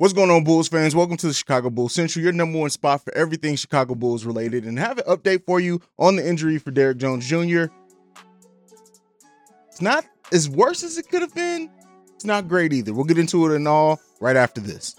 What's going on, Bulls fans? Welcome to the Chicago Bulls Central, your number one spot for everything Chicago Bulls related, and have an update for you on the injury for Derrick Jones Jr. It's not as worse as it could have been. It's not great either. We'll get into it and all right after this.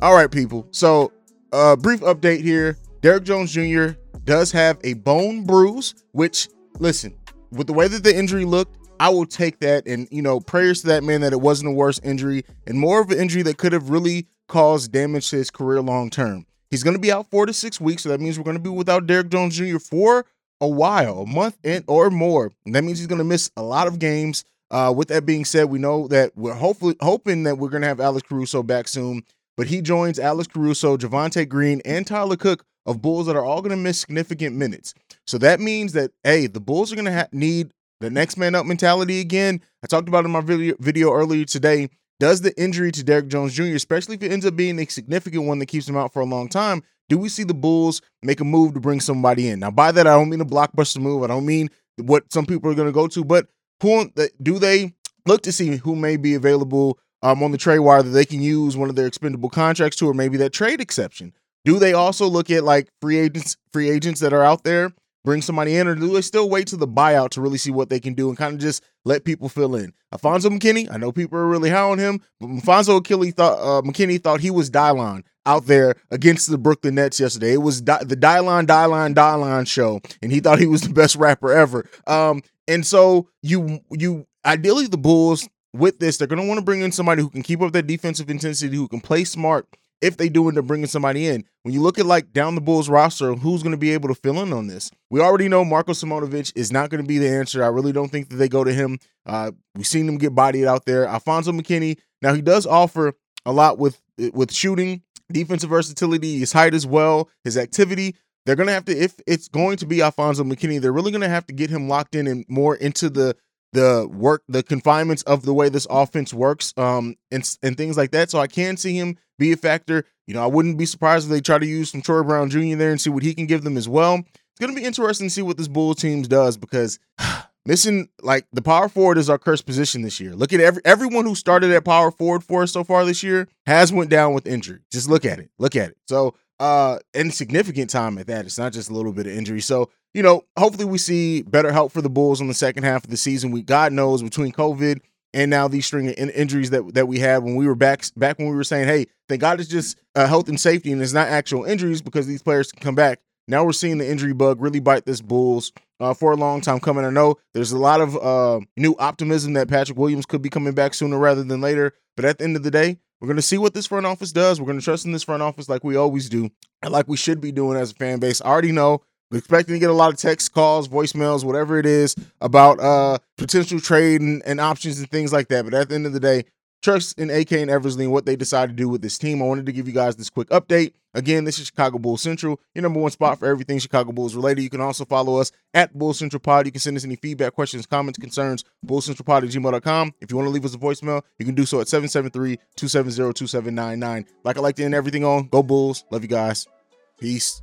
All right, people. So, uh, brief update here. Derrick Jones Jr does have a bone bruise, which, listen, with the way that the injury looked, I will take that. And, you know, prayers to that man that it wasn't a worse injury and more of an injury that could have really caused damage to his career long term. He's going to be out four to six weeks. So that means we're going to be without Derrick Jones Jr. for a while, a month and or more. And that means he's going to miss a lot of games. Uh, with that being said, we know that we're hopefully hoping that we're going to have Alex Caruso back soon. But he joins Alex Caruso, Javonte Green, and Tyler Cook of Bulls that are all going to miss significant minutes. So that means that hey, the Bulls are going to ha- need the next man up mentality again. I talked about in my video earlier today. Does the injury to Derrick Jones Jr., especially if it ends up being a significant one that keeps him out for a long time, do we see the Bulls make a move to bring somebody in? Now, by that, I don't mean a blockbuster move. I don't mean what some people are going to go to, but who do they look to see who may be available um, on the trade wire that they can use one of their expendable contracts to, or maybe that trade exception? Do they also look at like free agents, free agents that are out there, bring somebody in, or do they still wait to the buyout to really see what they can do and kind of just let people fill in? Alfonzo McKinnie, I know people are really high on him, but McKinnie thought uh, McKinnie thought he was Dylon out there against the Brooklyn Nets yesterday. It was Di- the Dylon, Dylon, Dylon show, and he thought he was the best rapper ever. Um, and so you you ideally the Bulls with this, they're going to want to bring in somebody who can keep up that defensive intensity, who can play smart, if they do end up bringing somebody in. When you look at like down the Bulls roster, who's going to be able to fill in on this? We already know Marko Simonovic is not going to be the answer. I really don't think that they go to him. Uh, we've seen him get bodied out there. Alfonzo McKinnie. now he does offer a lot with with shooting, defensive versatility, his height as well, his activity. They're going to have to, if it's going to be Alfonzo McKinnie, they're really going to have to get him locked in and more into the the work, the confinements of the way this offense works, um, and and things like that. So I can see him be a factor. You know, I wouldn't be surprised if they try to use some Troy Brown Jr. there and see what he can give them as well. It's to be interesting to see what this Bulls teams does because missing like the power forward is our cursed position this year. Look at every everyone who started at power forward for us so far this year has went down with injury. Just look at it. Look at it. So uh and significant time at that. It's not just a little bit of injury. So you know, hopefully we see better help for the Bulls in the second half of the season. We God knows between COVID and now these string of in- injuries that that we had when we were back back when we were saying, hey, thank God it's just uh, health and safety and it's not actual injuries because these players can come back. Now we're seeing the injury bug really bite this Bulls uh, for a long time coming. I know there's a lot of uh, new optimism that Patrick Williams could be coming back sooner rather than later. But at the end of the day, we're going to see what this front office does. We're going to trust in this front office like we always do and like we should be doing as a fan base. I already know we're expecting to get a lot of text calls, voicemails, whatever it is about uh potential trade and, and options and things like that. But at the end of the day, trust in AK and Eversley and what they decide to do with this team. I wanted to give you guys this quick update. Again, this is Chicago Bulls Central, your number one spot for everything Chicago Bulls related. You can also follow us at Bull Central Pod. You can send us any feedback, questions, comments, concerns, bullcentralpod at gmail.com. If you want to leave us a voicemail, you can do so at 773-270-2799. Like I like to end everything on, go Bulls. Love you guys. Peace.